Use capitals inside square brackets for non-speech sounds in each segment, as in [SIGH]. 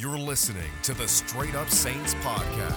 You're listening to the Straight Up Saints podcast.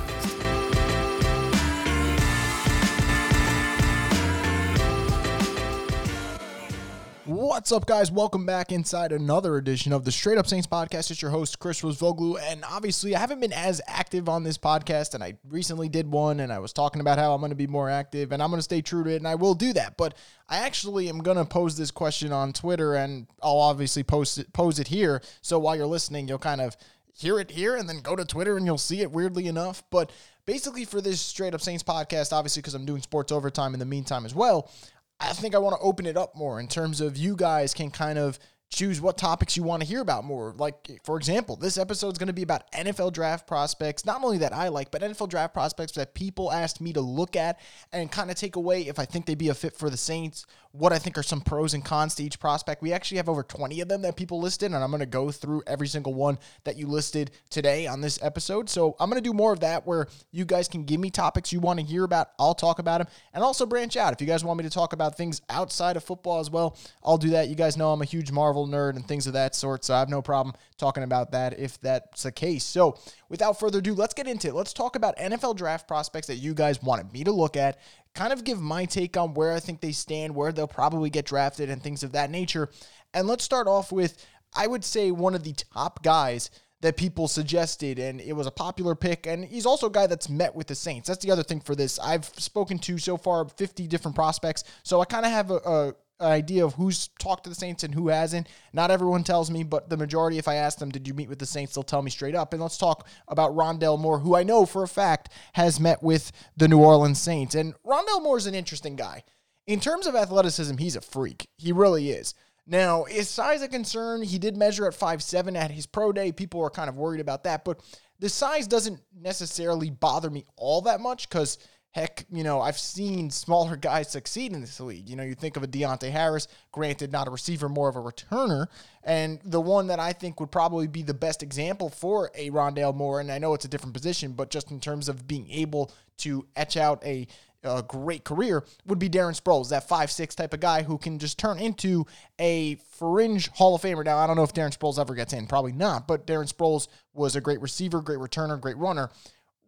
What's up, guys? Welcome back inside another edition of the Straight Up Saints podcast. It's your host, Chris Rosvoglu, and obviously, I haven't been as active on this podcast, and I recently did one, and I was talking about how I'm going to be more active, and I'm going to stay true to it, and I will do that. But I actually am going to pose this question on Twitter, and I'll obviously post it, pose it here. So while you're listening, you'll kind of hear it here, and then go to Twitter, and you'll see it. Weirdly enough, but basically for this Straight Up Saints podcast, obviously because I'm doing sports overtime in the meantime as well. I think I want to open it up more in terms of you guys can kind of choose what topics you want to hear about more. Like, for example, this episode is going to be about NFL draft prospects, not only that I like, but NFL draft prospects that people asked me to look at and kind of take away if I think they'd be a fit for the Saints, what I think are some pros and cons to each prospect. We actually have over 20 of them that people listed, and I'm going to go through every single one that you listed today on this episode. So I'm going to do more of that where you guys can give me topics you want to hear about. I'll talk about them and also branch out. If you guys want me to talk about things outside of football as well, I'll do that. You guys know I'm a huge Marvel nerd and things of that sort, so I have no problem talking about that if that's the case. So without further ado, let's get into it. Let's talk about NFL draft prospects that you guys wanted me to look at kind of give my take on where I think they stand, where they'll probably get drafted, and things of that nature. And let's start off with, I would say, one of the top guys that people suggested, and it was a popular pick. And he's also a guy that's met with the Saints. That's the other thing for this. I've spoken to so far 50 different prospects, so I kind of have a, a idea of who's talked to the Saints and who hasn't. Not everyone tells me, but the majority, if I ask them, did you meet with the Saints, they'll tell me straight up. And let's talk about Rondale Moore, who I know for a fact has met with the New Orleans Saints. And Rondale Moore is an interesting guy. In terms of athleticism, he's a freak. He really is. Now, is size a concern? He did measure at five seven at his pro day. People are kind of worried about that, but the size doesn't necessarily bother me all that much because Heck, you know, I've seen smaller [LAUGHS] guys succeed in this league. You know, you think of a Deonte Harris, granted not a receiver, more of a returner, and the one that I think would probably be the best example for a Rondale Moore, and I know it's a different position, but just in terms of being able to etch out a, a great career, would be Darren Sproles, that five six type of guy who can just turn into a fringe Hall of Famer. Now, I don't know if Darren Sproles ever gets in, probably not, but Darren Sproles was a great receiver, great returner, great runner.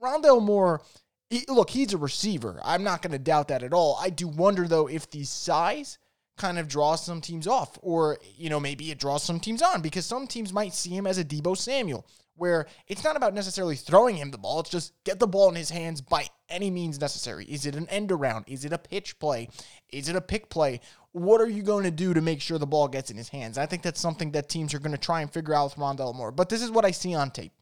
Rondale Moore he, look, he's a receiver. I'm not going to doubt that at all. I do wonder, though, if the size kind of draws some teams off, or, you know, maybe it draws some teams on because some teams might see him as a Deebo Samuel, where it's not about necessarily throwing him the ball. It's just get the ball in his hands by any means necessary. Is it an end around? Is it a pitch play? Is it a pick play? What are you going to do to make sure the ball gets in his hands? I think that's something that teams are going to try and figure out with Rondale Moore. But this is what I see on tape.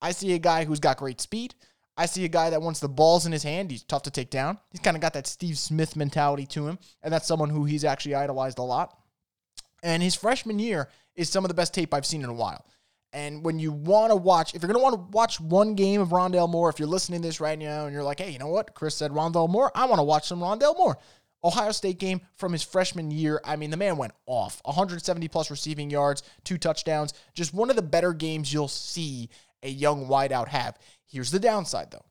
I see a guy who's got great speed. I see a guy that wants the ball's in his hand, he's tough to take down. He's kind of got that Steve Smith mentality to him, and that's someone who he's actually idolized a lot. And his freshman year is some of the best tape I've seen in a while. And when you want to watch, if you're going to want to watch one game of Rondale Moore, if you're listening to this right now and you're like, hey, you know what? Chris said Rondale Moore. I want to watch some Rondale Moore. Ohio State game from his freshman year. I mean, the man went off 170 plus receiving yards, two touchdowns. Just one of the better games you'll see a young wideout have. Here's the downside, though.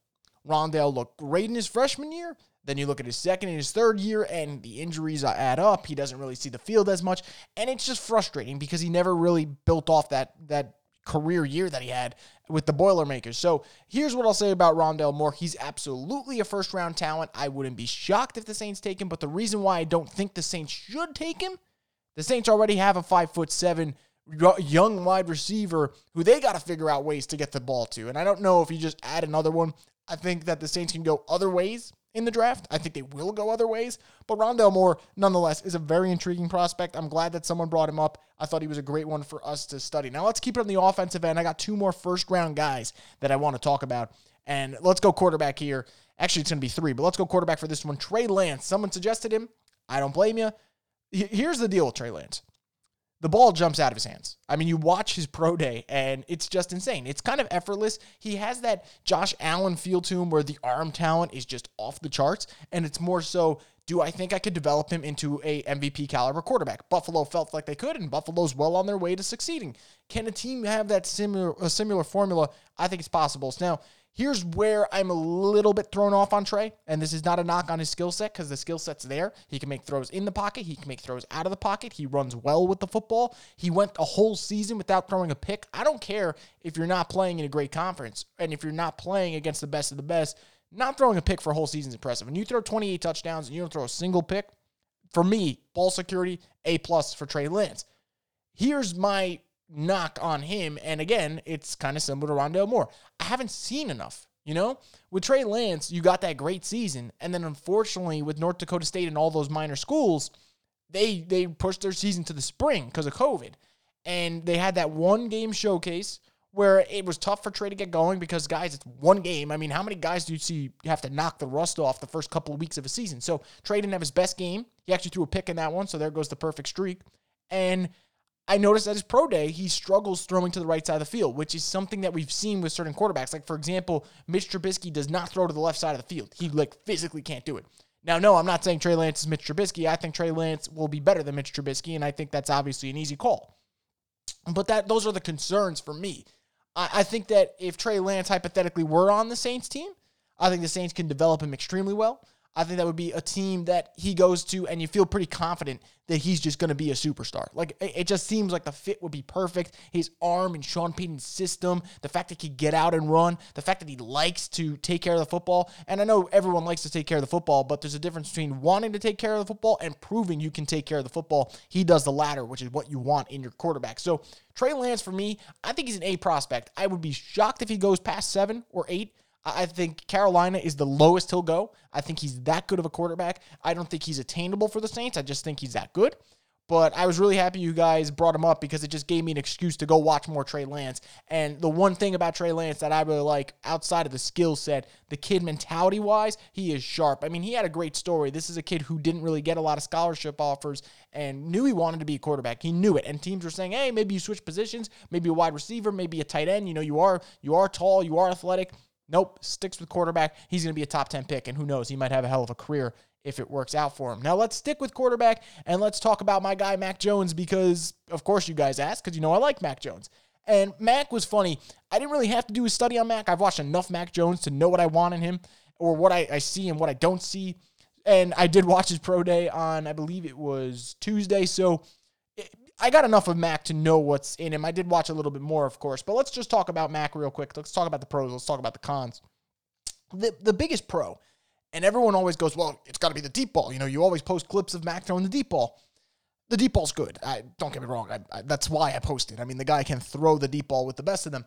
Rondale looked great in his freshman year. Then you look at his second and his third year, and the injuries uh, add up. He doesn't really see the field as much, and it's just frustrating because he never really built off that that career year that he had with the Boilermakers. So here's what I'll say about Rondale Moore. He's absolutely a first round talent. I wouldn't be shocked if the Saints take him, but the reason why I don't think the Saints should take him, the Saints already have a five foot seven young wide receiver who they got to figure out ways to get the ball to. And I don't know if you just add another one. I think that the Saints can go other ways in the draft. I think they will go other ways. But Rondale Moore, nonetheless, is a very intriguing prospect. I'm glad that someone brought him up. I thought he was a great one for us to study. Now let's keep it on the offensive end. I got two more first round guys that I want to talk about. And let's go quarterback here. Actually, it's going to be three, but let's go quarterback for this one. Trey Lance. Someone suggested him. I don't blame you. Here's the deal with Trey Lance the ball jumps out of his hands. I mean, you watch his pro day and it's just insane. It's kind of effortless. He has that Josh Allen feel to him where the arm talent is just off the charts. And it's more so, do I think I could develop him into a MVP caliber quarterback? Buffalo felt like they could, and Buffalo's well on their way to succeeding. Can a team have that similar a similar formula? I think it's possible. So now, Here's where I'm a little bit thrown off on Trey, and this is not a knock on his skill set because the skill set's there. He can make throws in the pocket, he can make throws out of the pocket. He runs well with the football. He went a whole season without throwing a pick. I don't care if you're not playing in a great conference and if you're not playing against the best of the best. Not throwing a pick for a whole season is impressive. When you throw 28 touchdowns and you don't throw a single pick, for me, ball security, A plus for Trey Lance. Here's my knock on him. And again, it's kind of similar to Rondale Moore. I haven't seen enough. You know, with Trey Lance, you got that great season, and then unfortunately, with North Dakota State and all those minor schools, they they pushed their season to the spring because of COVID, and they had that one game showcase where it was tough for Trey to get going because guys, it's one game. I mean, how many guys do you see you have to knock the rust off the first couple of weeks of a season? So Trey didn't have his best game. He actually threw a pick in that one, so there goes the perfect streak, and I noticed at his pro day, he struggles throwing to the right side of the field, which is something that we've seen with certain quarterbacks. Like, for example, Mitch Trubisky does not throw to the left side of the field. He, like, physically can't do it. Now, no, I'm not saying Trey Lance is Mitch Trubisky. I think Trey Lance will be better than Mitch Trubisky, and I think that's obviously an easy call. But that those are the concerns for me. I, I think that if Trey Lance hypothetically were on the Saints team, I think the Saints can develop him extremely well. I think that would be a team that he goes to, and you feel pretty confident that he's just going to be a superstar. Like it, just seems like the fit would be perfect. His arm and Sean Payton's system, the fact that he can get out and run, the fact that he likes to take care of the football. And I know everyone likes to take care of the football, but there's a difference between wanting to take care of the football and proving you can take care of the football. He does the latter, which is what you want in your quarterback. So Trey Lance, for me, I think he's an A prospect. I would be shocked if he goes past seven or eight. I think Carolina is the lowest he'll go. I think he's that good of a quarterback. I don't think he's attainable for the Saints. I just think he's that good. But I was really happy you guys brought him up because it just gave me an excuse to go watch more Trey Lance. And the one thing about Trey Lance that I really like outside of the skill set, the kid mentality wise, he is sharp. I mean, he had a great story. This is a kid who didn't really get a lot of scholarship offers and knew he wanted to be a quarterback. He knew it. And teams were saying, hey, maybe you switch positions, maybe a wide receiver, maybe a tight end. You know, you are you are tall, you are athletic Nope, sticks with quarterback. He's going to be a top 10 pick, and who knows, he might have a hell of a career if it works out for him. Now, let's stick with quarterback and let's talk about my guy, Mac Jones, because of course you guys asked, because you know I like Mac Jones. And Mac was funny. I didn't really have to do a study on Mac. I've watched enough Mac Jones to know what I want in him or what I, I see and what I don't see. And I did watch his pro day on, I believe it was Tuesday. So I got enough of Mac to know what's in him. I did watch a little bit more, of course, but let's just talk about Mac real quick. Let's talk about the pros. Let's talk about the cons. The the biggest pro, and everyone always goes, well, it's got to be the deep ball. You know, you always post clips of Mac throwing the deep ball. The deep ball's good. I, don't get me wrong. I, I, that's why I posted. I mean, the guy can throw the deep ball with the best of them.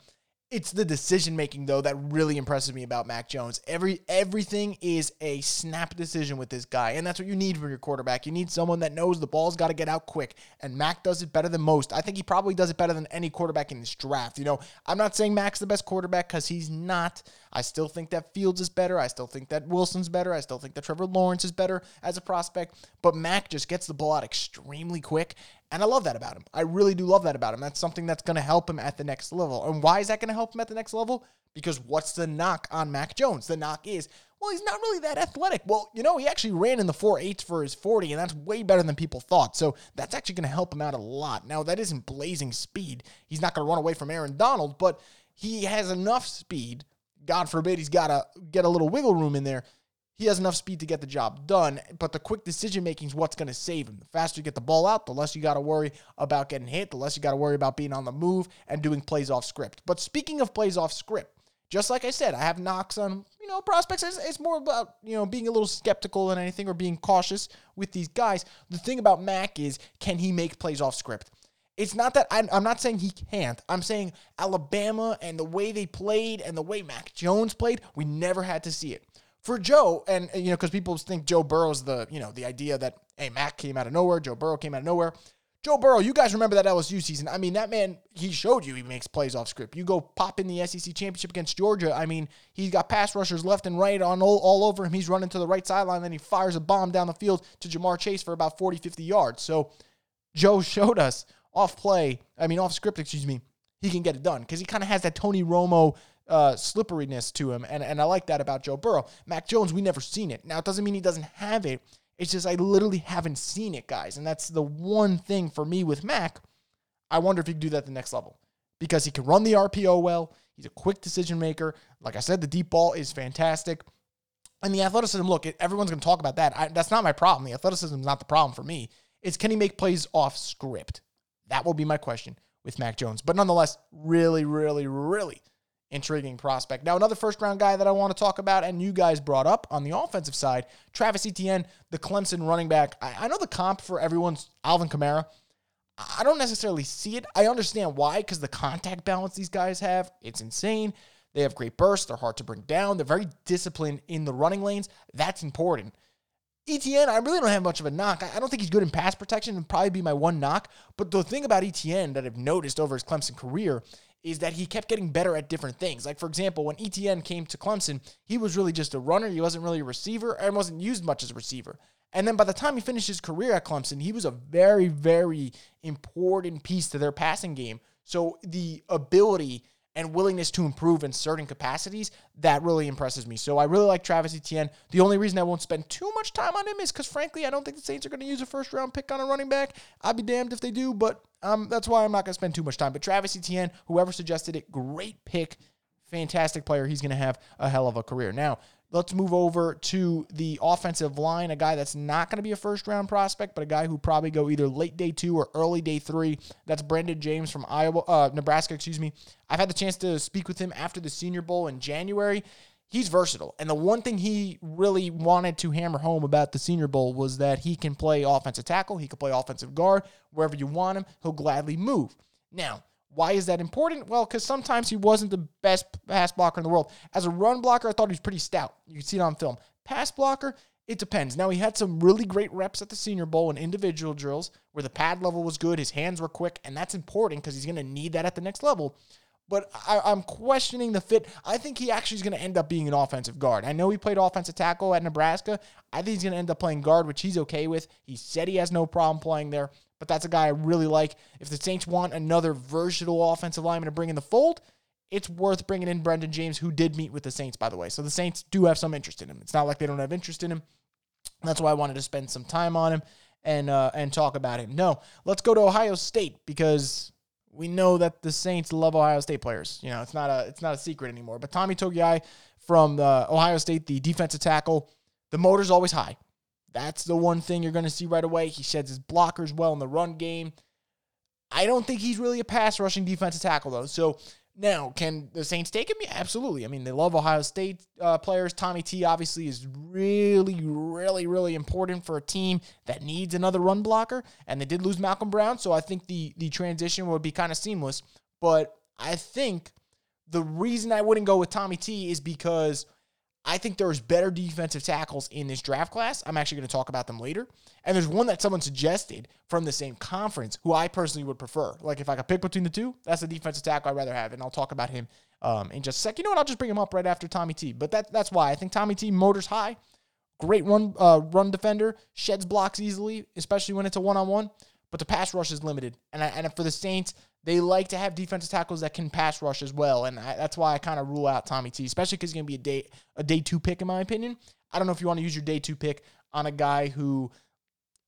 It's the decision making though that really impresses me about Mac Jones. Every everything is a snap decision with this guy, and that's what you need for your quarterback. You need someone that knows the ball's got to get out quick, and Mac does it better than most. I think he probably does it better than any quarterback in this draft. You know, I'm not saying Mac's the best quarterback because he's not. I still think that Fields is better. I still think that Wilson's better. I still think that Trevor Lawrence is better as a prospect. But Mac just gets the ball out extremely quick. And I love that about him. I really do love that about him. That's something that's going to help him at the next level. And why is that going to help him at the next level? Because what's the knock on Mac Jones? The knock is, well, he's not really that athletic. Well, you know, he actually ran in the 4 8s for his 40, and that's way better than people thought. So that's actually going to help him out a lot. Now, that isn't blazing speed. He's not going to run away from Aaron Donald, but he has enough speed God forbid he's got to get a little wiggle room in there. He has enough speed to get the job done, but the quick decision making is what's going to save him. The faster you get the ball out, the less you got to worry about getting hit, the less you got to worry about being on the move and doing plays off script. But speaking of plays off script, just like I said, I have knocks on, you know, prospects. It's, it's, more about, you know, being a little skeptical than anything or being cautious with these guys. The thing about Mac is, can he make plays off script? It's not that I'm, I'm, not saying he can't. I'm saying Alabama and the way they played and the way Mac Jones played, we never had to see it. For Joe, and you know, because people think Joe Burrow's the, you know, the idea that hey, Mac came out of nowhere, Joe Burrow came out of nowhere. Joe Burrow, you guys remember that LSU season? I mean, that man, he showed you he makes plays off script. You go pop in the SEC championship against Georgia. I mean, he's got pass rushers left and right on all, all over him. He's running to the right sideline, then he fires a bomb down the field to Ja'Marr Chase for about 40, 50 yards. So Joe showed us off play, I mean, off script, excuse me, he can get it done because he kind of has that Tony Romo uh, slipperiness to him. And, and I like that about Joe Burrow. Mac Jones, we never seen it. Now, it doesn't mean he doesn't have it. It's just I literally haven't seen it, guys. And that's the one thing for me with Mac. I wonder if he can do that at the next level. because he can run the RPO well. He's a quick decision maker. Like I said, the deep ball is fantastic. And the athleticism, look, everyone's going to talk about that. I, that's not my problem. The athleticism is not the problem for me. It's can he make plays off script? That will be my question with Mac Jones. But nonetheless, really, really, really intriguing prospect. Now, another first round guy that I want to talk about, and you guys brought up on the offensive side, Travis Etienne, the Clemson running back. I, I know the comp for everyone's Alvin Kamara. I don't necessarily see it. I understand why, because the contact balance these guys have, it's insane. They have great bursts. They're hard to bring down. They're very disciplined in the running lanes. That's important. Etienne, I really don't have much of a knock. I don't think he's good in pass protection and probably be my one knock. But the thing about Etienne that I've noticed over his Clemson career is that he kept getting better at different things. Like, for example, when Etienne came to Clemson, he was really just a runner. He wasn't really a receiver and wasn't used much as a receiver. And then by the time he finished his career at Clemson, he was a very, very important piece to their passing game. So the ability and willingness to improve in certain capacities, that really impresses me. So I really like Travis Etienne. The only reason I won't spend too much time on him is because, frankly, I don't think the Saints are going to use a first round pick on a running back. I'd be damned if they do, but um, that's why I'm not going to spend too much time. But Travis Etienne, whoever suggested it, great pick. Fantastic player. He's going to have a hell of a career. Now, Let's move over to the offensive line, a guy that's not going to be a first round prospect, but a guy who probably go either late day two or early day three. That's Brenden Jaimes from Iowa, uh, Nebraska, excuse me. I've had the chance to speak with him after the Senior Bowl in January. He's versatile. And the one thing he really wanted to hammer home about the Senior Bowl was that he can play offensive tackle, he can play offensive guard, wherever you want him, he'll gladly move. Now, why is that important? Well, because sometimes he wasn't the best pass blocker in the world. As a run blocker, I thought he was pretty stout. You can see it on film. Pass blocker, it depends. Now, he had some really great reps at the Senior Bowl and individual drills where the pad level was good, his hands were quick, and that's important because he's going to need that at the next level. But I, am questioning the fit. I think he actually is going to end up being an offensive guard. I know he played offensive tackle at Nebraska. I think he's going to end up playing guard, which he's okay with. He said he has no problem playing there but that's a guy I really like. If the Saints want another versatile offensive lineman to bring in the fold, it's worth bringing in Brenden Jaimes, who did meet with the Saints, by the way. So the Saints do have some interest in him. It's not like they don't have interest in him. That's why I wanted to spend some time on him and uh, and talk about him. No, let's go to Ohio State because we know that the Saints love Ohio State players. You know, it's not a it's not a secret anymore. But Tommy Togiai from uh, Ohio State, the defensive tackle, the motor's always high. That's the one thing you're going to see right away. He sheds his blockers well in the run game. I don't think he's really a pass rushing defensive tackle, though. So now, can the Saints take him? Yeah, absolutely. I mean, they love Ohio State uh, players. Tommy T obviously is really, really, really important for a team that needs another run blocker. And they did lose Malcolm Brown, so I think the the transition would be kind of seamless. But I think the reason I wouldn't go with Tommy T is because I think there's better defensive tackles in this draft class. I'm actually going to talk about them later. And there's one that someone suggested from the same conference who I personally would prefer. Like if I could pick between the two, that's the defensive tackle I'd rather have. And I'll talk about him um, in just a sec. You know what? I'll just bring him up right after Tommy T. But that, that's why I think Tommy T motors high. Great run uh, run defender, sheds blocks easily, especially when it's a one on one. But the pass rush is limited. And, I, and for the Saints, they like to have defensive tackles that can pass rush as well, and I, that's why I kind of rule out Tommy T, especially because he's going to be a day a day two pick in my opinion. I don't know if you want to use your day two pick on a guy who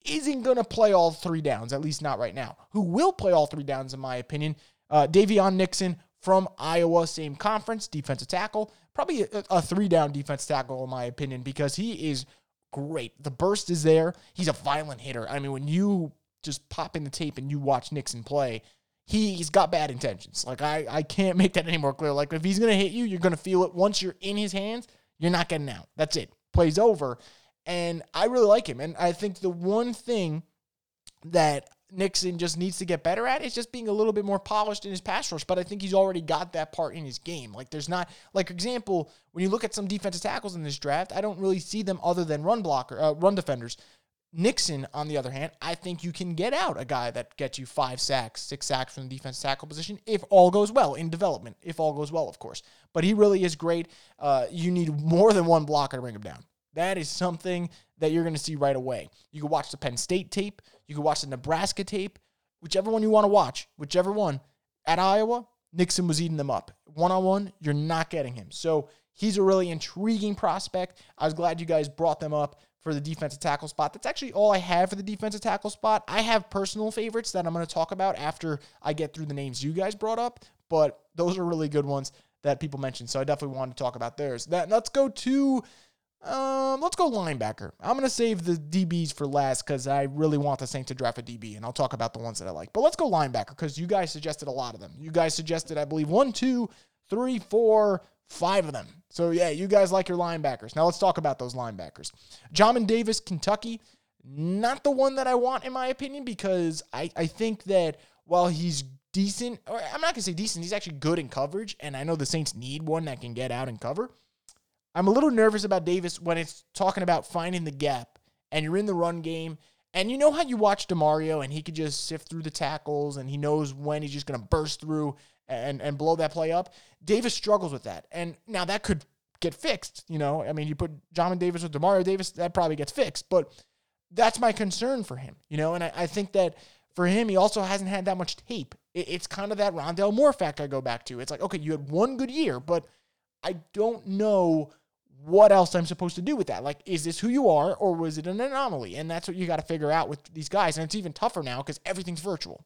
isn't going to play all three downs, at least not right now. Who will play all three downs, in my opinion? Uh, Daviyon Nixon from Iowa, same conference, defensive tackle, probably a, a three down defensive tackle, in my opinion, because he is great. The burst is there. He's a violent hitter. I mean, when you just pop in the tape and you watch Nixon play, he's got bad intentions. Like I, I can't make that any more clear. Like if he's gonna hit you, you're gonna feel it. Once you're in his hands, you're not getting out. That's it. Plays over. And I really like him. And I think the one thing that Nixon just needs to get better at is just being a little bit more polished in his pass rush. But I think he's already got that part in his game. Like there's not like example when you look at some defensive tackles in this draft, I don't really see them other than run blocker, uh, run defenders. Nixon, on the other hand, I think you can get out a guy that gets you five sacks, six sacks from the defense tackle position if all goes well in development, if all goes well, of course. But he really is great. Uh, you need more than one blocker to bring him down. That is something that you're going to see right away. You can watch the Penn State tape, you can watch the Nebraska tape, whichever one you want to watch, whichever one. At Iowa, Nixon was eating them up. One on one, you're not getting him. So he's a really intriguing prospect. I was glad you guys brought them up for the defensive tackle spot. That's actually all I have for the defensive tackle spot. I have personal favorites that I'm going to talk about after I get through the names you guys brought up. but those are really good ones that people mentioned. So I definitely wanted to talk about theirs. That let's go to um, let's go linebacker. I'm gonna save the DBs for last because I really want the Saints to draft a DB, and I'll talk about the ones that I like. But let's go linebacker because you guys suggested a lot of them. You guys suggested, I believe, one, two, three, four, five of them. So yeah, you guys like your linebackers. Now let's talk about those linebackers. Jamin Davis, Kentucky, not the one that I want in my opinion because I I think that while he's decent, or I'm not gonna say decent, he's actually good in coverage, and I know the Saints need one that can get out and cover. I'm a little nervous about Davis when it's talking about finding the gap and you're in the run game. And you know how you watch Demario and he could just sift through the tackles and he knows when he's just going to burst through and, and blow that play up? Davis struggles with that. And now that could get fixed. You know, I mean, you put Jamin Davis with Demario Davis, that probably gets fixed. But that's my concern for him, you know, and I, I think that for him, he also hasn't had that much tape. It, it's kind of that Rondale Moore fact I go back to. It's like, okay, you had one good year, but I don't know what else I'm supposed to do with that. Like, is this who you are or was it an anomaly? And that's what you got to figure out with these guys. And it's even tougher now because everything's virtual.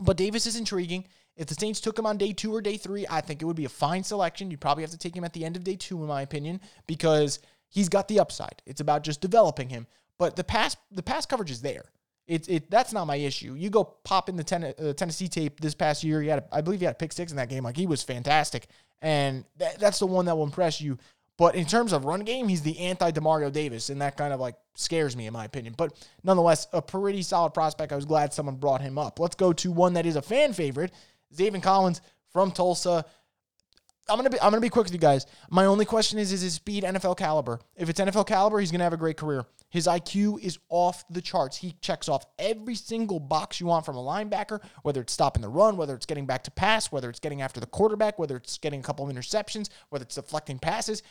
But Davis is intriguing. If the Saints took him on day two or day three, I think it would be a fine selection. You'd probably have to take him at the end of day two, in my opinion, because he's got the upside. It's about just developing him. But the pass, the pass coverage is there. It, it that's not my issue. You go pop in the ten, uh, Tennessee tape this past year. He had, a, I believe, he had a pick six in that game. Like he was fantastic, and that, that's the one that will impress you. But in terms of run game, he's the anti Demario Davis, and that kind of like scares me in my opinion. But nonetheless, a pretty solid prospect. I was glad someone brought him up. Let's go to one that is a fan favorite, Zaven Collins from Tulsa. I'm gonna be I'm gonna be quick with you guys. My only question is: Is his speed NFL caliber? If it's NFL caliber, he's gonna have a great career. His IQ is off the charts. He checks off every single box you want from a linebacker, whether it's stopping the run, whether it's getting back to pass, whether it's getting after the quarterback, whether it's getting a couple of interceptions, whether it's deflecting passes.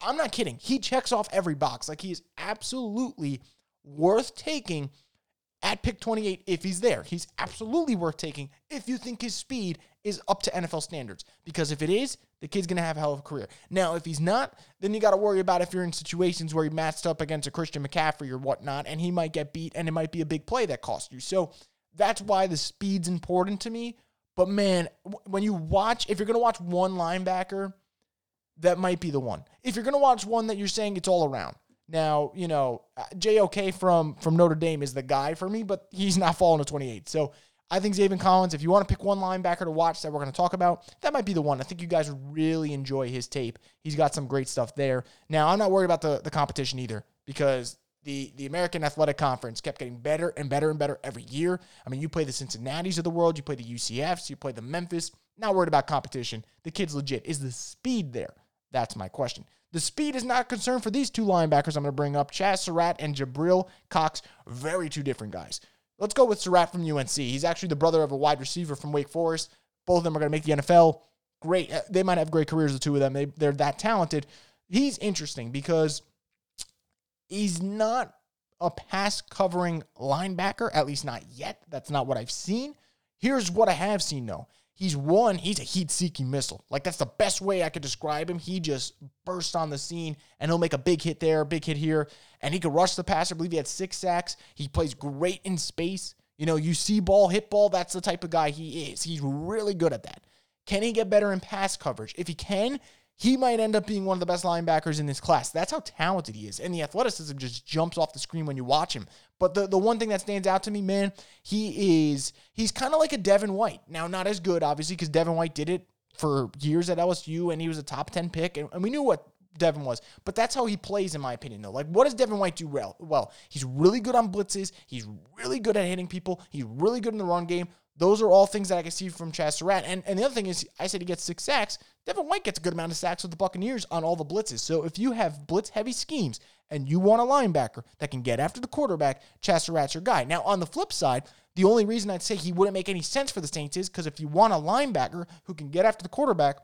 I'm not kidding. He checks off every box. Like he is absolutely worth taking at pick 28 if he's there. He's absolutely worth taking if you think his speed is up to NFL standards. Because if it is, the kid's going to have a hell of a career. Now, if he's not, then you got to worry about if you're in situations where he matched up against a Christian McCaffrey or whatnot, and he might get beat and it might be a big play that costs you. So that's why the speed's important to me. But man, when you watch, if you're going to watch one linebacker, that might be the one. If you're going to watch one that you're saying it's all around. Now, you know, uh, JOK from from Notre Dame is the guy for me, but he's not falling to 28. So I think Zaven Collins, if you want to pick one linebacker to watch that we're going to talk about, that might be the one. I think you guys really enjoy his tape. He's got some great stuff there. Now, I'm not worried about the, the competition either because the, the American Athletic Conference kept getting better and better and better every year. I mean, you play the Cincinnati's of the world, you play the UCFs, you play the Memphis. Not worried about competition. The kid's legit. Is the speed there? That's my question. The speed is not a concern for these two linebackers I'm going to bring up Chazz Surratt and Jabril Cox. Very two different guys. Let's go with Surratt from UNC. He's actually the brother of a wide receiver from Wake Forest. Both of them are going to make the NFL. Great. Uh, they might have great careers, the two of them. They, they're that talented. He's interesting because he's not a pass covering linebacker, at least not yet. That's not what I've seen. Here's what I have seen, though. He's one, he's a heat seeking missile. Like, that's the best way I could describe him. He just bursts on the scene and he'll make a big hit there, big hit here, and he could rush the passer. I believe he had six sacks. He plays great in space. You know, you see ball, hit ball, that's the type of guy he is. He's really good at that. Can he get better in pass coverage? If he can, he might end up being one of the best linebackers in this class. That's how talented he is. And the athleticism just jumps off the screen when you watch him. But the, the one thing that stands out to me, man, he is he's kind of like a Devin White. Now, not as good, obviously, because Devin White did it for years at LSU and he was a top 10 pick. And, and we knew what Devin was. But that's how he plays, in my opinion, though. Like, what does Devin White do well? Well, he's really good on blitzes. He's really good at hitting people. He's really good in the run game. Those are all things that I can see from Chazz Surratt. And, and the other thing is, I said he gets six sacks. Devin White gets a good amount of sacks with the Buccaneers on all the blitzes. So if you have blitz heavy schemes and you want a linebacker that can get after the quarterback, Chazz Surratt's your guy. Now, on the flip side, the only reason I'd say he wouldn't make any sense for the Saints is because if you want a linebacker who can get after the quarterback,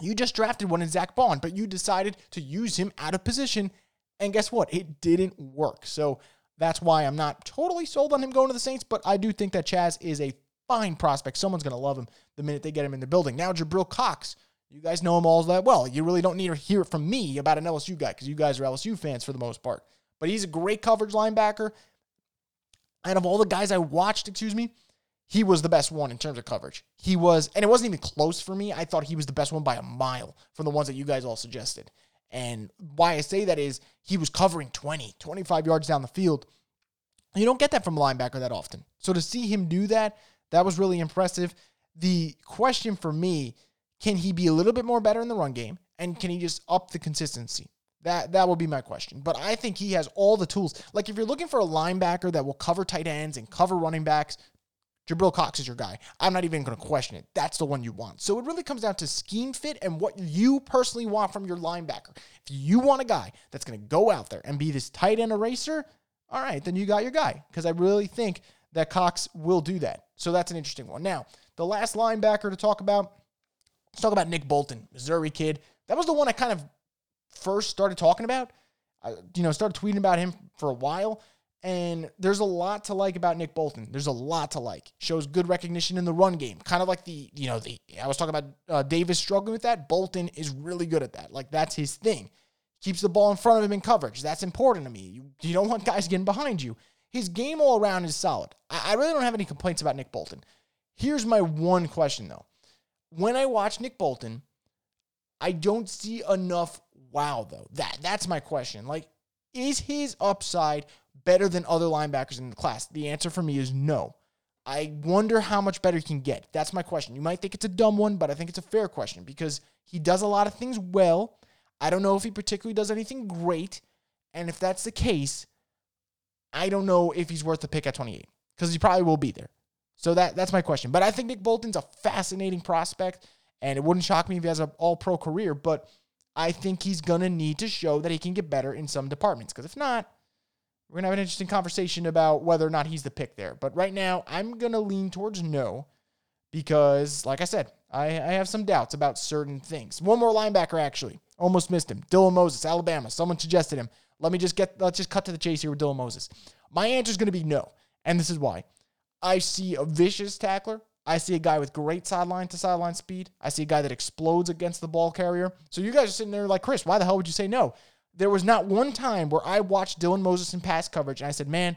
you just drafted one in Zack Baun, but you decided to use him out of position. And guess what? It didn't work. So that's why I'm not totally sold on him going to the Saints, but I do think that Chazz is a fine prospect. Someone's going to love him the minute they get him in the building. Now, Jabril Cox, you guys know him all that well. You really don't need to hear it from me about an LSU guy because you guys are LSU fans for the most part. But he's a great coverage linebacker. And of all the guys I watched, excuse me, he was the best one in terms of coverage. He was, and it wasn't even close for me. I thought he was the best one by a mile from the ones that you guys all suggested. And why I say that is he was covering 20, 25 yards down the field. You don't get that from a linebacker that often. So to see him do that, that was really impressive. The question for me, can he be a little bit more better in the run game? And can he just up the consistency? That that will be my question. But I think he has all the tools. Like if you're looking for a linebacker that will cover tight ends and cover running backs, Jabril Cox is your guy. I'm not even going to question it. That's the one you want. So it really comes down to scheme fit and what you personally want from your linebacker. If you want a guy that's going to go out there and be this tight end eraser, all right, then you got your guy. Because I really think that Cox will do that. So that's an interesting one. Now, the last linebacker to talk about, let's talk about Nick Bolton, Missouri kid. That was the one I kind of first started talking about. I, you know, started tweeting about him for a while. And there's a lot to like about Nick Bolton. There's a lot to like. Shows good recognition in the run game. Kind of like the, you know, the I was talking about uh, Davis struggling with that. Bolton is really good at that. Like that's his thing. Keeps the ball in front of him in coverage. That's important to me. You, you don't want guys getting behind you. His game all around is solid. I, I really don't have any complaints about Nick Bolton. Here's my one question though. When I watch Nick Bolton, I don't see enough wow though. That that's my question. Like, is his upside better than other linebackers in the class? The answer for me is no. I wonder how much better he can get. That's my question. You might think it's a dumb one, but I think it's a fair question because he does a lot of things well. I don't know if he particularly does anything great. And if that's the case, I don't know if he's worth the pick at 28 because he probably will be there. So that that's my question. But I think Nick Bolton's a fascinating prospect, and it wouldn't shock me if he has an all pro career. But I think he's going to need to show that he can get better in some departments because if not, we're going to have an interesting conversation about whether or not he's the pick there. But right now, I'm going to lean towards no because, like I said, I, I have some doubts about certain things. One more linebacker, actually. Almost missed him. Dylan Moses, Alabama. Someone suggested him. Let me just get, let's just cut to the chase here with Dylan Moses. My answer is going to be no. And this is why. I see a vicious tackler. I see a guy with great sideline to sideline speed. I see a guy that explodes against the ball carrier. So you guys are sitting there like, Chris, why the hell would you say no? There was not one time where I watched Dylan Moses in pass coverage and I said, man,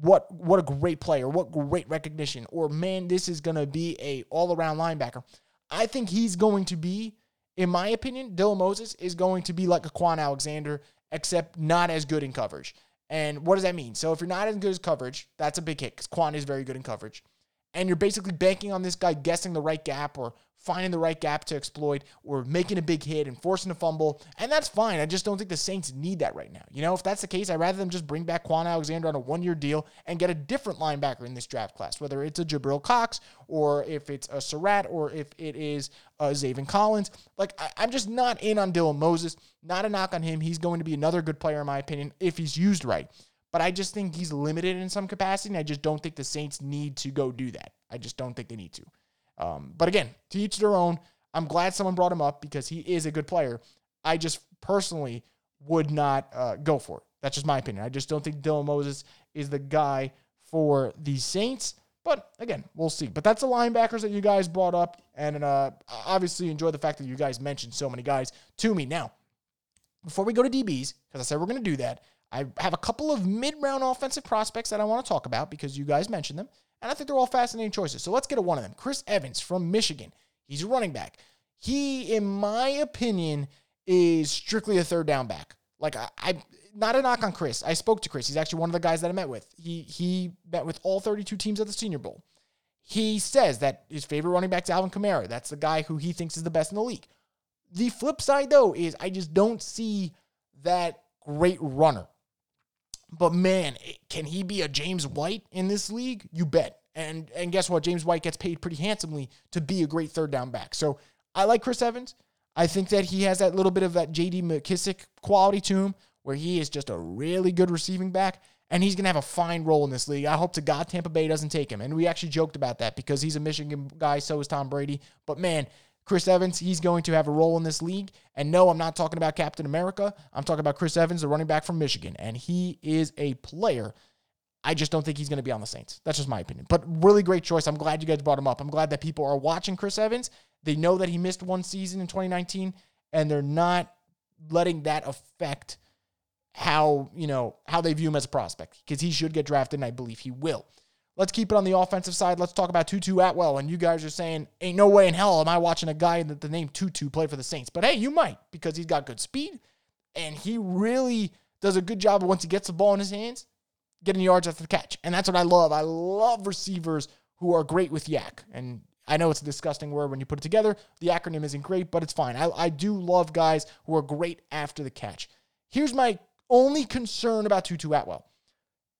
what what a great player, what great recognition, or man, this is gonna be a all-around linebacker. I think he's going to be, in my opinion, Dylan Moses is going to be like a Kwon Alexander, except not as good in coverage. And what does that mean? So if you're not as good as coverage, that's a big hit because Kwon is very good in coverage and you're basically banking on this guy guessing the right gap or finding the right gap to exploit or making a big hit and forcing a fumble. And that's fine. I just don't think the Saints need that right now. You know, if that's the case, I'd rather them just bring back Kwon Alexander on a one year deal and get a different linebacker in this draft class, whether it's a Jabril Cox or if it's a Surratt or if it is a Zaven Collins. Like, I, am just not in on Dylan Moses. Not a knock on him. He's going to be another good player, in my opinion, if he's used right. But I just think he's limited in some capacity. And I just don't think the Saints need to go do that. I just don't think they need to. Um, but again, to each their own. I'm glad someone brought him up because he is a good player. I just personally would not uh, go for it. That's just my opinion. I just don't think Dylan Moses is the guy for the Saints. But again, we'll see. But that's the linebackers that you guys brought up. And uh, obviously enjoy the fact that you guys mentioned so many guys to me. Now, before we go to DBs, because I said we're going to do that, I have a couple of mid round offensive prospects that I want to talk about because you guys mentioned them. And I think they're all fascinating choices. So let's get to one of them. Chris Evans from Michigan. He's a running back. He, in my opinion, is strictly a third down back. Like I, I not a knock on Chris. I spoke to Chris. He's actually one of the guys that I met with. He he met with all 32 teams at the Senior Bowl. He says that his favorite running back is Alvin Kamara. That's the guy who he thinks is the best in the league. The flip side, though, is I just don't see that great runner. But man, can he be a James White in this league? You bet. And and guess what? James White gets paid pretty handsomely to be a great third down back. So I like Chris Evans. I think that he has that little bit of that JD McKissic quality to him where he is just a really good receiving back and he's to have a fine role in this league. I hope to God Tampa Bay doesn't take him. And we actually joked about that because he's a Michigan guy, so is Tom Brady. But man, Chris Evans, he's going to have a role in this league. And no, I'm not talking about Captain America. I'm talking about Chris Evans, the running back from Michigan. And he is a player. I just don't think he's going to be on the Saints. That's just my opinion. But really great choice. I'm glad you guys brought him up. I'm glad that people are watching Chris Evans. They know that he missed one season in 2019, and they're not letting that affect how, you know, how they view him as a prospect because he should get drafted, and I believe he will. Let's keep it on the offensive side. Let's talk about Tutu Atwell. And you guys are saying, ain't no way in hell am I watching a guy that the name Tutu play for the Saints. But hey, you might because he's got good speed and he really does a good job once he gets the ball in his hands, getting yards after the catch. And that's what I love. I love receivers who are great with yak. And I know it's a disgusting word when you put it together. The acronym isn't great, but it's fine. I, I do love guys who are great after the catch. Here's my only concern about Tutu Atwell.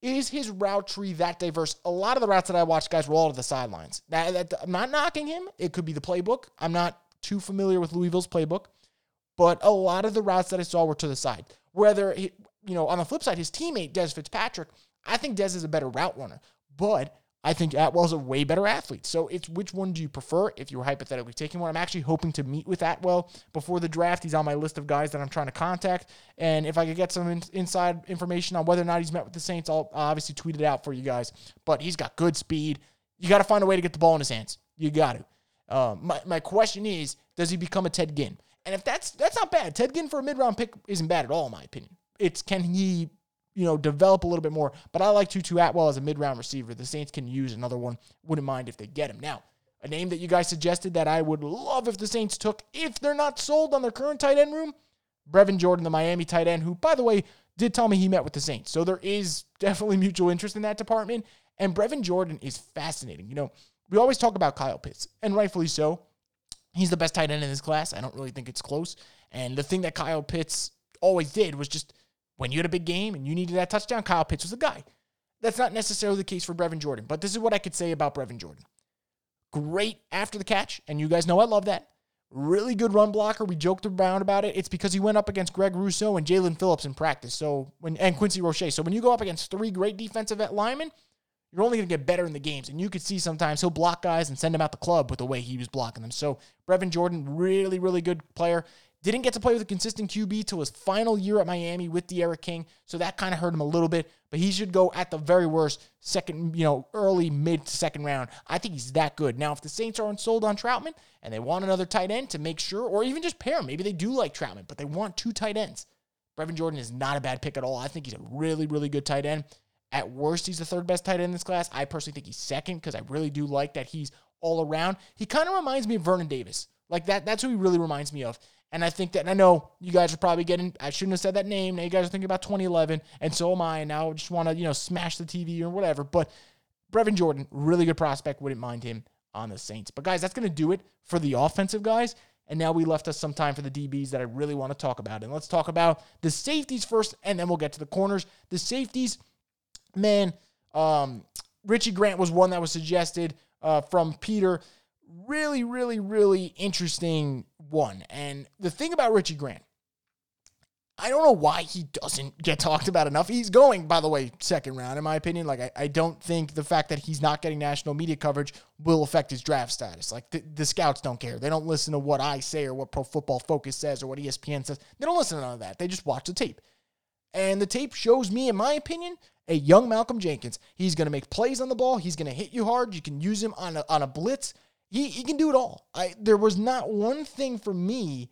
Is his route tree that diverse? A lot of the routes that I watched, guys, were all to the sidelines. That, that, I'm not knocking him. It could be the playbook. I'm not too familiar with Louisville's playbook, but a lot of the routes that I saw were to the side. Whether, he, you know, on the flip side, his teammate, Dez Fitzpatrick, I think Dez is a better route runner, but I think Atwell's a way better athlete. So it's which one do you prefer if you're hypothetically taking one? I'm actually hoping to meet with Atwell before the draft. He's on my list of guys that I'm trying to contact. And if I could get some in, inside information on whether or not he's met with the Saints, I'll obviously tweet it out for you guys. But he's got good speed. You got to find a way to get the ball in his hands. You got to. Um, my, my question is, does he become a Ted Ginn? And if that's that's not bad, Ted Ginn for a mid round pick isn't bad at all, in my opinion. It's can he you know, develop a little bit more. But I like Tutu Atwell as a mid round receiver. The Saints can use another one. Wouldn't mind if they get him. Now, a name that you guys suggested that I would love if the Saints took, if they're not sold on their current tight end room, Brevin Jordan, the Miami tight end, who, by the way, did tell me he met with the Saints. So there is [LAUGHS] definitely mutual interest in that department. And Brevin Jordan is fascinating. You know, we always talk about Kyle Pitts, and rightfully so. He's the best tight end in this class. I don't really think it's close. And the thing that Kyle Pitts always did was just when you had a big game and you needed that touchdown, Kyle Pitts was the guy. That's not necessarily the case for Brevin Jordan, but this is what I could say about Brevin Jordan. Great after the catch, and you guys know I love that. Really good run blocker. We joked around about it. It's because he went up against Greg Rousseau and Jaelan Phillips in practice. So when and Quincy Roche. So when you go up against three great defensive at linemen, you're only going to get better in the games. And you could see sometimes he'll block guys and send them out the club with the way he was blocking them. So Brevin Jordan, really, really good player. Didn't get to play with a consistent QB till his final year at Miami with D'Eriq King, so that kind of hurt him a little bit. But he should go at the very worst second, you know, early mid second round. I think he's that good. Now, if the Saints aren't sold on Trautman and they want another tight end to make sure, or even just pair, him, maybe they do like Trautman, but they want two tight ends. Brevin Jordan is not a bad pick at all. I think he's a really, really good tight end. At worst, he's the third best tight end in this class. I personally think he's second because I really do like that he's all around. He kind of reminds me of Vernon Davis. Like that, that's who he really reminds me of. And I think that, and I know you guys are probably getting, I shouldn't have said that name. Now you guys are thinking about 2011, and so am I. And now I just want to, you know, smash the TV or whatever. But Brevin Jordan, really good prospect. Wouldn't mind him on the Saints. But guys, that's going to do it for the offensive guys. And now we left us some time for the DBs that I really want to talk about. And let's talk about the safeties first, and then we'll get to the corners. The safeties, man, um, Richie Grant was one that was suggested uh, from Peter really, really, really interesting one. And the thing about Richie Grant, I don't know why he doesn't get talked about enough. He's going, by the way, second round, in my opinion. Like, I, I don't think the fact that he's not getting national media coverage will affect his draft status. Like, the, the scouts don't care. They don't listen to what I say or what Pro Football Focus says or what ESPN says. They don't listen to none of that. They just watch the tape. And the tape shows me, in my opinion, a young Malcolm Jenkins. He's going to make plays on the ball. He's going to hit you hard. You can use him on a, on a blitz. He, he can do it all. I there was not one thing for me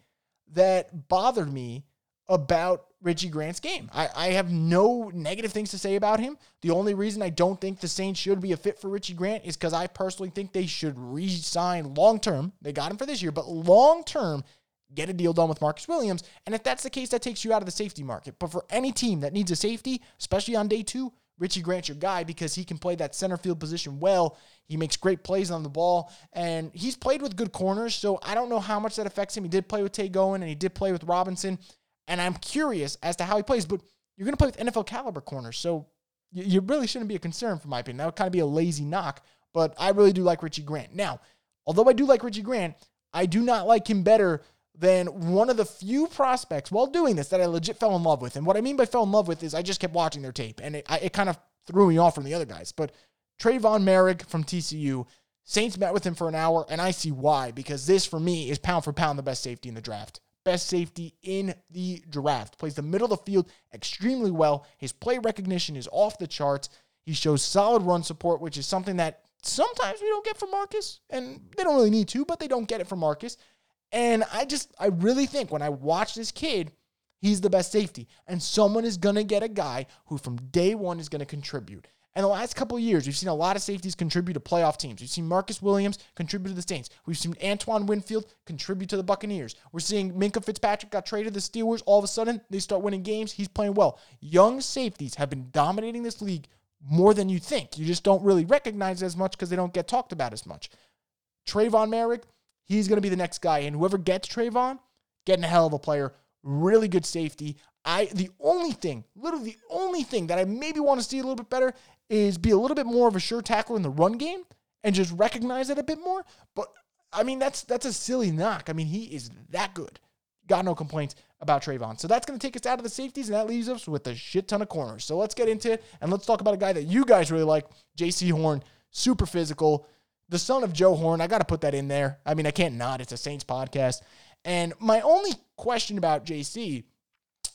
that bothered me about Richie Grant's game. I, I have no negative things to say about him. The only reason I don't think the Saints should be a fit for Richie Grant is because I personally think they should re-sign long term. They got him for this year, but long term, get a deal done with Marcus Williams. And if that's the case, that takes you out of the safety market. But for any team that needs a safety, especially on day two, Richie Grant's your guy because he can play that center field position well. He makes great plays on the ball, and he's played with good corners. So I don't know how much that affects him. He did play with Tay Gowan, and he did play with Robinson, and I'm curious as to how he plays. But you're going to play with NFL caliber corners, so you really shouldn't be a concern, for my opinion. That would kind of be a lazy knock, but I really do like Richie Grant. Now, although I do like Richie Grant, I do not like him better than one of the few prospects while doing this that I legit fell in love with. And what I mean by fell in love with is I just kept watching their tape and it, it kind of threw me off from the other guys. But Tre'von Moehrig from TCU, Saints met with him for an hour, and I see why because this for me is pound for pound the best safety in the draft. Best safety in the draft. Plays the middle of the field extremely well. His play recognition is off the charts. He shows solid run support, which is something that sometimes we don't get from Marcus, and they don't really need to, but they don't get it from Marcus. And I just, I really think when I watch this kid, he's the best safety. And someone is going to get a guy who from day one is going to contribute. And the last couple of years, we've seen a lot of safeties contribute to playoff teams. We've seen Marcus Williams contribute to the Saints. We've seen Antoine Winfield contribute to the Buccaneers. We're seeing Minkah Fitzpatrick got traded to the Steelers. All of a sudden, they start winning games. He's playing well. Young safeties have been dominating this league more than you think. You just don't really recognize as much because they don't get talked about as much. Tre'von Moehrig, he's going to be the next guy. And whoever gets Tre'von, getting a hell of a player. Really good safety. I the only thing, literally the only thing that I maybe want to see a little bit better is be a little bit more of a sure tackler in the run game and just recognize it a bit more. But I mean, that's that's a silly knock. I mean, he is that good. Got no complaints about Tre'von. So that's going to take us out of the safeties, and that leaves us with a shit ton of corners. So let's get into it, and let's talk about a guy that you guys really like, Jaycee Horn, super physical, the son of Joe Horn. I got to put that in there. I mean, I can't not. It's a Saints podcast. And my only question about Jaycee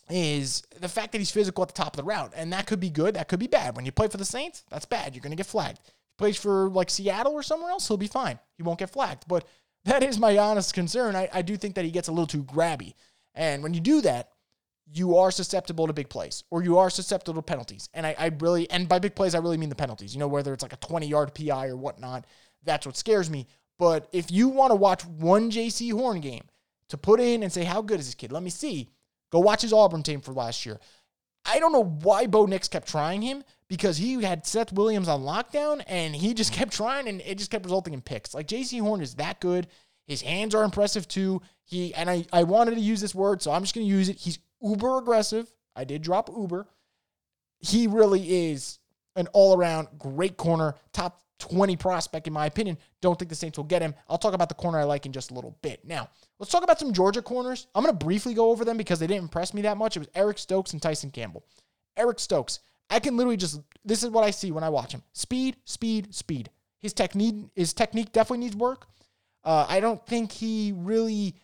is the fact that he's physical at the top of the route. And that could be good. That could be bad. When you play for the Saints, that's bad. You're going to get flagged. If he plays for like Seattle or somewhere else, he'll be fine. He won't get flagged. But that is my honest concern. I, I do think that he gets a little too grabby. And when you do that, you are susceptible to big plays or you are susceptible to penalties. And I, I really, and by big plays, I really mean the penalties. You know, whether it's like a 20 yard PI or whatnot, that's what scares me. But if you want to watch one Jaycee Horn game to put in and say, how good is this kid? Let me see. Go watch his Auburn team for last year. I don't know why Bo Nix kept trying him because he had Seth Williams on lockdown and he just [LAUGHS] kept trying and it just kept resulting in picks. Like Jaycee Horn is that good. His hands are impressive too. He and I, I wanted to use this word, so I'm just gonna use it. He's uber aggressive. I did drop uber. He really is an all-around great corner, top 20 prospect, in my opinion. Don't think the Saints will get him. I'll talk about the corner I like in just a little bit. Now, let's talk about some Georgia corners. I'm going to briefly go over them because they didn't impress me that much. It was Eric Stokes and Tyson Campbell. Eric Stokes, I can literally just, this is what I see when I watch him speed, speed, speed. His technique, his technique definitely needs work. Uh, I don't think he really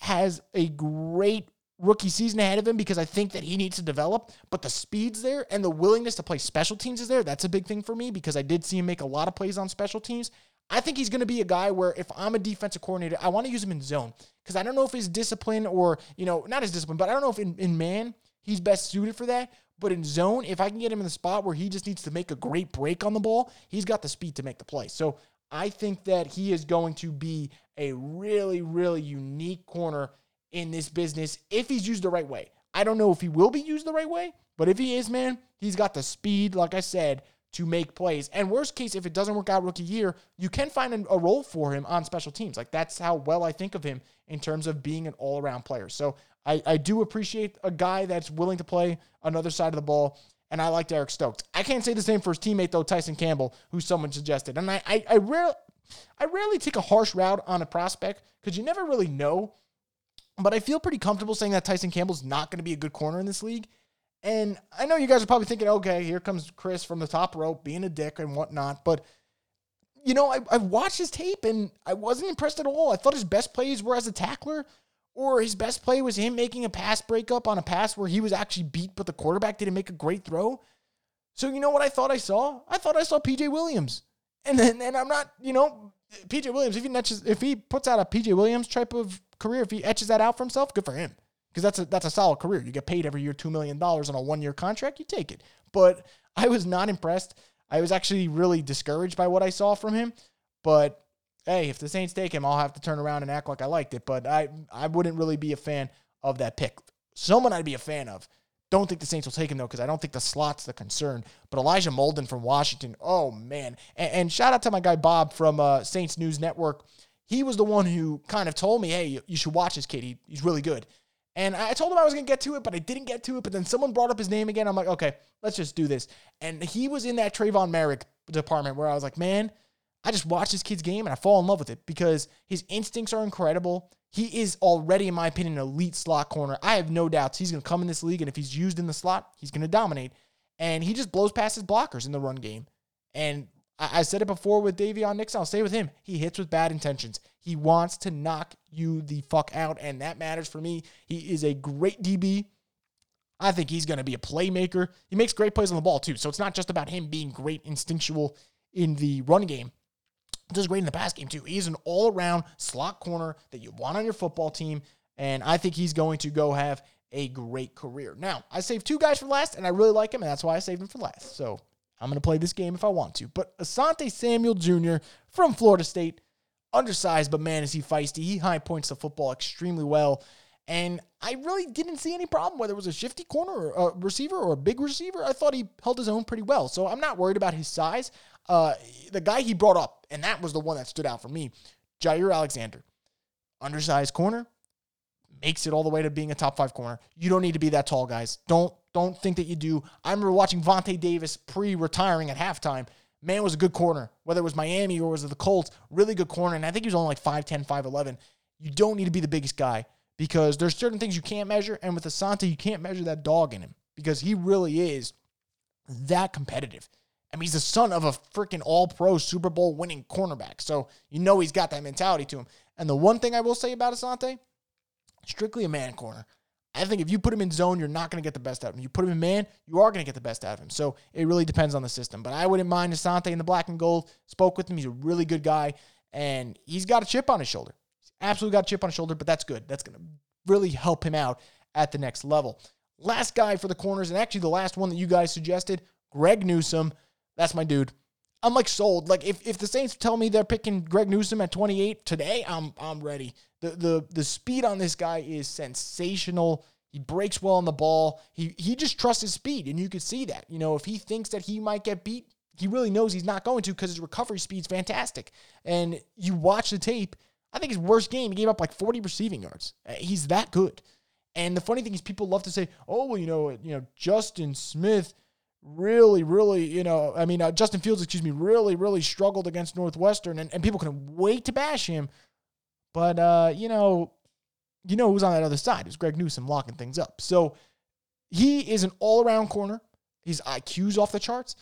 has a great rookie season ahead of him because I think that he needs to develop. But the speed's there and the willingness to play special teams is there. That's a big thing for me because I did see him make a lot of plays on special teams. I think he's going to be a guy where if I'm a defensive coordinator, I want to use him in zone because I don't know if his discipline or, you know, not his discipline, but I don't know if in, in man he's best suited for that. But in zone, if I can get him in the spot where he just needs to make a great break on the ball, he's got the speed to make the play. So I think that he is going to be a really, really unique corner in this business if he's used the right way. I don't know if he will be used the right way, but if he is, man, he's got the speed, like I said, to make plays. And worst case, if it doesn't work out rookie year, you can find a role for him on special teams. Like that's how well I think of him in terms of being an all around player. So I, I do appreciate a guy that's willing to play another side of the ball. And I liked Eric Stokes. I can't say the same for his teammate though, Tyson Campbell, who someone suggested. And I I, I rarely I rarely take a harsh route on a prospect because you never really know but I feel pretty comfortable saying that Tyson Campbell's not going to be a good corner in this league. And I know you guys are probably thinking, okay, here comes Chris from the top rope being a dick and whatnot. But, you know, I, I've watched his tape and I wasn't impressed at all. I thought his best plays were as a tackler, or his best play was him making a pass breakup on a pass where he was actually beat, but the quarterback didn't make a great throw. So, you know what I thought I saw? I thought I saw PJ Williams. And then, and I'm not, you know, PJ Williams, if he, if he puts out a PJ Williams type of career, if he etches that out for himself, good for him. Because that's a that's a solid career. You get paid every year two million dollars on a one year contract, you take it. But [LAUGHS] I was not impressed. I was actually really discouraged by what I saw from him. But hey, if the Saints take him, I'll have to turn around and act like I liked it. But I I wouldn't really be a fan of that pick. Someone I'd be a fan of. Don't think the Saints will take him though, because I don't think the slot's the concern. But Elijah Molden from Washington, oh man! And, and shout out to my guy Bob from uh, Saints News Network he was the one who kind of told me, hey, you should watch this kid. He, he's really good. And I told him I was going to get to it, but I didn't get to it. But then someone brought up his name again. I'm like, okay, let's just do this. And he was in that Trevon Moehrig department where I was like, man, I just watch this kid's game and I fall in love with it because his instincts are incredible. He is already, in my opinion, an elite slot corner. I have no doubts he's going to come in this league, and if he's used in the slot, he's going to dominate. And he just blows past his blockers in the run game. And I, I said it before with Daviyon Nixon. I'll say with him. He hits with bad intentions. He wants to knock you the fuck out, and that matters for me. He is a great DB. I think he's going to be a playmaker. He makes great plays on the ball, too. So it's not just about him being great instinctual in the run game. Does great in the pass game, too. He's an all around slot corner that you want on your football team. And I think he's going to go have a great career. Now, I saved two guys for last, and I really like him, and that's why I saved him for last. So I'm going to play this game if I want to. But Asante Samuel Jr. from Florida State, undersized, but man, is he feisty. He high points the football extremely well. And I really didn't see any problem whether it was a shifty corner or a receiver or a big receiver. I thought he held his own pretty well. So I'm not worried about his size. Uh, the guy he brought up, and that was the one that stood out for me, Jaire Alexander. Undersized corner, makes it all the way to being a top five corner. You don't need to be that tall, guys. Don't don't think that you do. I remember watching Vontae Davis pre-retiring at halftime. Man was a good corner, whether it was Miami or was it the Colts. Really good corner, and I think he was only like 5'10", 5'11". You don't need to be the biggest guy because there's certain things you can't measure, and with Asante, you can't measure that dog in him because he really is that competitive. I mean, he's the son of a freaking all-pro Super Bowl winning cornerback, so you know he's got that mentality to him. And the one thing I will say about Asante, strictly a man corner. I think if you put him in zone, you're not going to get the best out of him. You put him in man, you are going to get the best out of him. So it really depends on the system. But I wouldn't mind Asante in the black and gold. Spoke with him. He's a really good guy, and he's got a chip on his shoulder. He's absolutely got a chip on his shoulder, but that's good. That's going to really help him out at the next level. Last guy for the corners, and actually the last one that you guys suggested, Greg Newsome. That's my dude. I'm like sold. Like if, if the Saints tell me they're picking Greg Newsome at 28 today, I'm I'm ready. The the the speed on this guy is sensational. He breaks well on the ball. He he just trusts his speed, and you can see that. You know, if he thinks that he might get beat, he really knows he's not going to because his recovery speed's fantastic. And you watch the tape. I think his worst game, he gave up like 40 receiving yards. Uh, he's that good. And the funny thing is, people love to say, "Oh, well, you know, you know, Justin Smith." Really, really, you know, I mean, uh, Justin Fields, excuse me, really, really struggled against Northwestern, and, and people couldn't wait to bash him. But, uh, you know, you know who's on that other side? It's Greg Newsome locking things up. So he is an all around corner. His IQ's off the charts.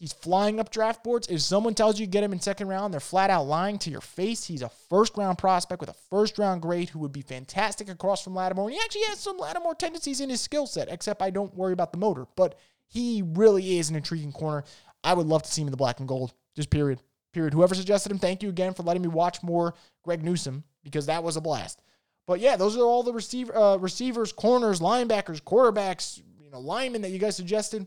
He's flying up draft boards. If someone tells you get him in second round, they're flat out lying to your face. He's a first round prospect with a first round grade who would be fantastic across from Lattimore. And he actually has some Lattimore tendencies in his skill set, except I don't worry about the motor. But he really is an intriguing corner. I would love to see him in the black and gold. Just period. Period. Whoever suggested him, thank you again for letting me watch more Greg Newsome because that was a blast. But yeah, those are all the receiver, uh, receivers, corners, linebackers, quarterbacks, you know, linemen that you guys suggested.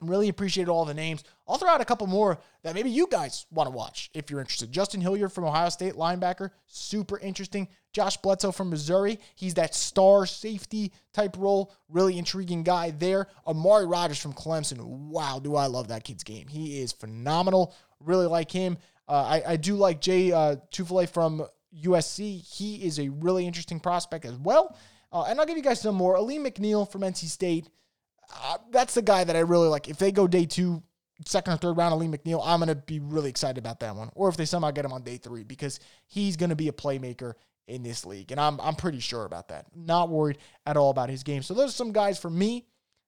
Really appreciate all the names. I'll throw out a couple more that maybe you guys want to watch if you're interested. Justin Hilliard from Ohio State, linebacker, super interesting. Josh Bledsoe from Missouri, he's that star safety type role, really intriguing guy there. Amari Rodgers from Clemson, wow, do I love that kid's game. He is phenomenal. Really like him. Uh, I, I do like Jay uh, from USC. He is a really interesting prospect as well. Uh, and I'll give you guys some more. Alim McNeill from NC State that's the guy that I really like. If they go day two, second or third round Alim McNeill, I'm going to be really excited about that one. Or if they somehow get him on day three, because he's going to be a playmaker in this league. And I'm, I'm pretty sure about that. Not worried at all about his game. So those are some guys for me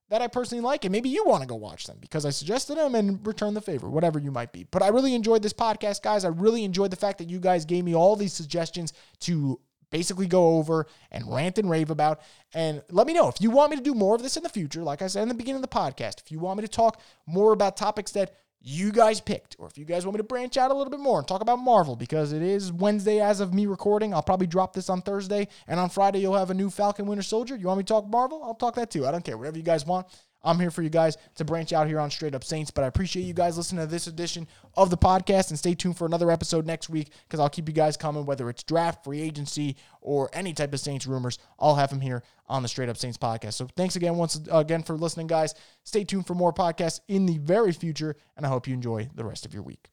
that I personally like. And maybe you want to go watch them because I suggested them and return the favor, whatever you might be. But I really enjoyed this podcast, guys. I really enjoyed the fact that you guys gave me all these suggestions to basically go over and rant and rave about. And let me know if you want me to do more of this in the future. Like I said in the beginning of the podcast, if you want me to talk more about topics that you guys picked, or if you guys want me to branch out a little bit more and talk about Marvel, because it is Wednesday as of me recording. I'll probably drop this on Thursday, and on Friday you'll have a new Falcon Winter Soldier. You want me to talk Marvel? I'll talk that too. I don't care. Whatever you guys want. I'm here for you guys to branch out here on Straight Up Saints. But I appreciate you guys listening to this edition of the podcast and stay tuned for another episode next week because I'll keep you guys coming, whether it's draft, free agency, or any type of Saints rumors. I'll have them here on the Straight Up Saints podcast. So thanks again once again for listening, guys. Stay tuned for more podcasts in the very future, and I hope you enjoy the rest of your week.